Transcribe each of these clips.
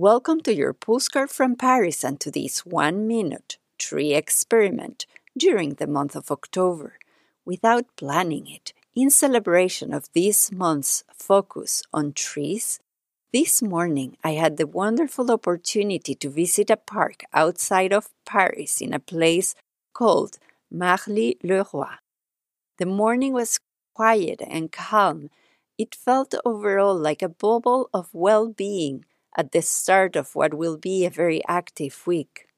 Welcome to your postcard from Paris and to this one minute tree experiment during the month of October. Without planning it, in celebration of this month's focus on trees, this morning I had the wonderful opportunity to visit a park outside of Paris in a place called Marly-le-Roi. The morning was quiet and calm. It felt overall like a bubble of well being at the start of what will be a very active week.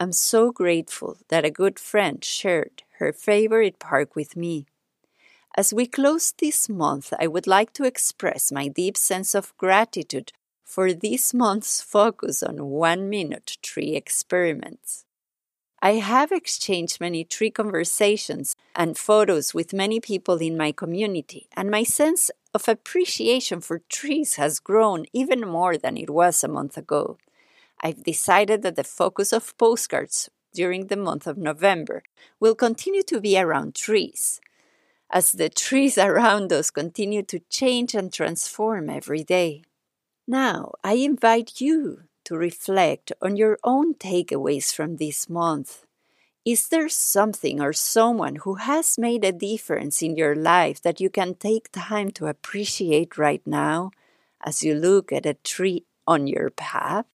I'm so grateful that a good friend shared her favorite park with me. As we close this month, I would like to express my deep sense of gratitude for this month's focus on one minute tree experiments. I have exchanged many tree conversations and photos with many people in my community, and my sense of appreciation for trees has grown even more than it was a month ago. I've decided that the focus of postcards during the month of November will continue to be around trees, as the trees around us continue to change and transform every day. Now, I invite you to reflect on your own takeaways from this month. Is there something or someone who has made a difference in your life that you can take time to appreciate right now as you look at a tree on your path?